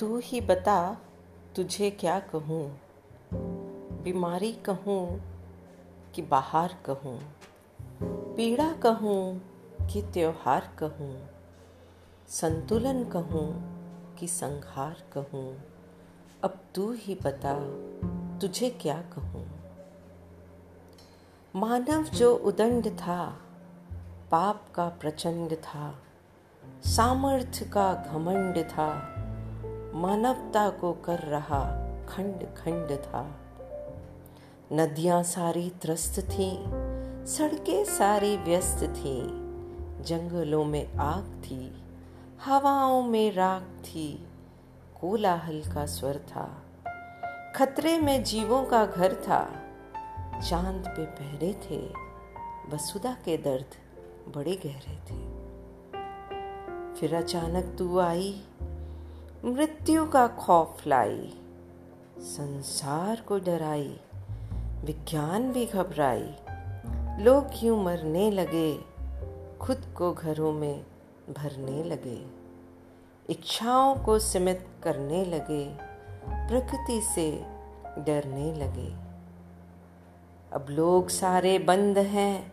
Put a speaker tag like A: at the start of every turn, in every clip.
A: तू ही बता तुझे क्या कहूँ? बीमारी कहूँ कि बाहर कहूँ? पीड़ा कहूँ कि त्योहार कहूँ? संतुलन कहूँ कि संहार कहूँ? अब तू ही बता तुझे क्या कहूँ? मानव जो उदंड था, पाप का प्रचंड था, सामर्थ्य का घमंड था मानवता को कर रहा खंड खंड था। नदियाँ सारी त्रस्त थी, सड़कें सारी व्यस्त थी, जंगलों में आग थी, हवाओं में राख थी, कोलाहल का स्वर था। खतरे में जीवों का घर था, चाँद पे पहरे थे वसुदा के दर्द बड़े गहरे थे। फिर अचानक तू आई मृत्यु का खौफ लाई, संसार को डराई, विज्ञान भी घबराई। लोग क्यों मरने लगे, खुद को घरों में भरने लगे। इच्छाओं को सीमित करने लगे, प्रकृति से डरने लगे। अब लोग सारे बंद हैं,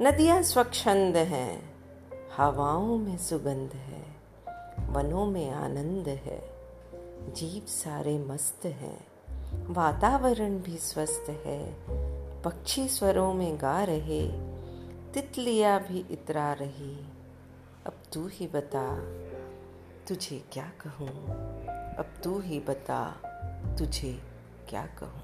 A: नदियाँ स्वच्छंद हैं, हवाओं में सुगंध है। वनों में आनंद है, जीव सारे मस्त हैं, वातावरण भी स्वस्थ है, पक्षी स्वरों में गा रहे, तितलियाँ भी इतरा रही। अब तू ही बता, तुझे क्या कहूँ? अब तू ही बता, तुझे क्या कहूँ?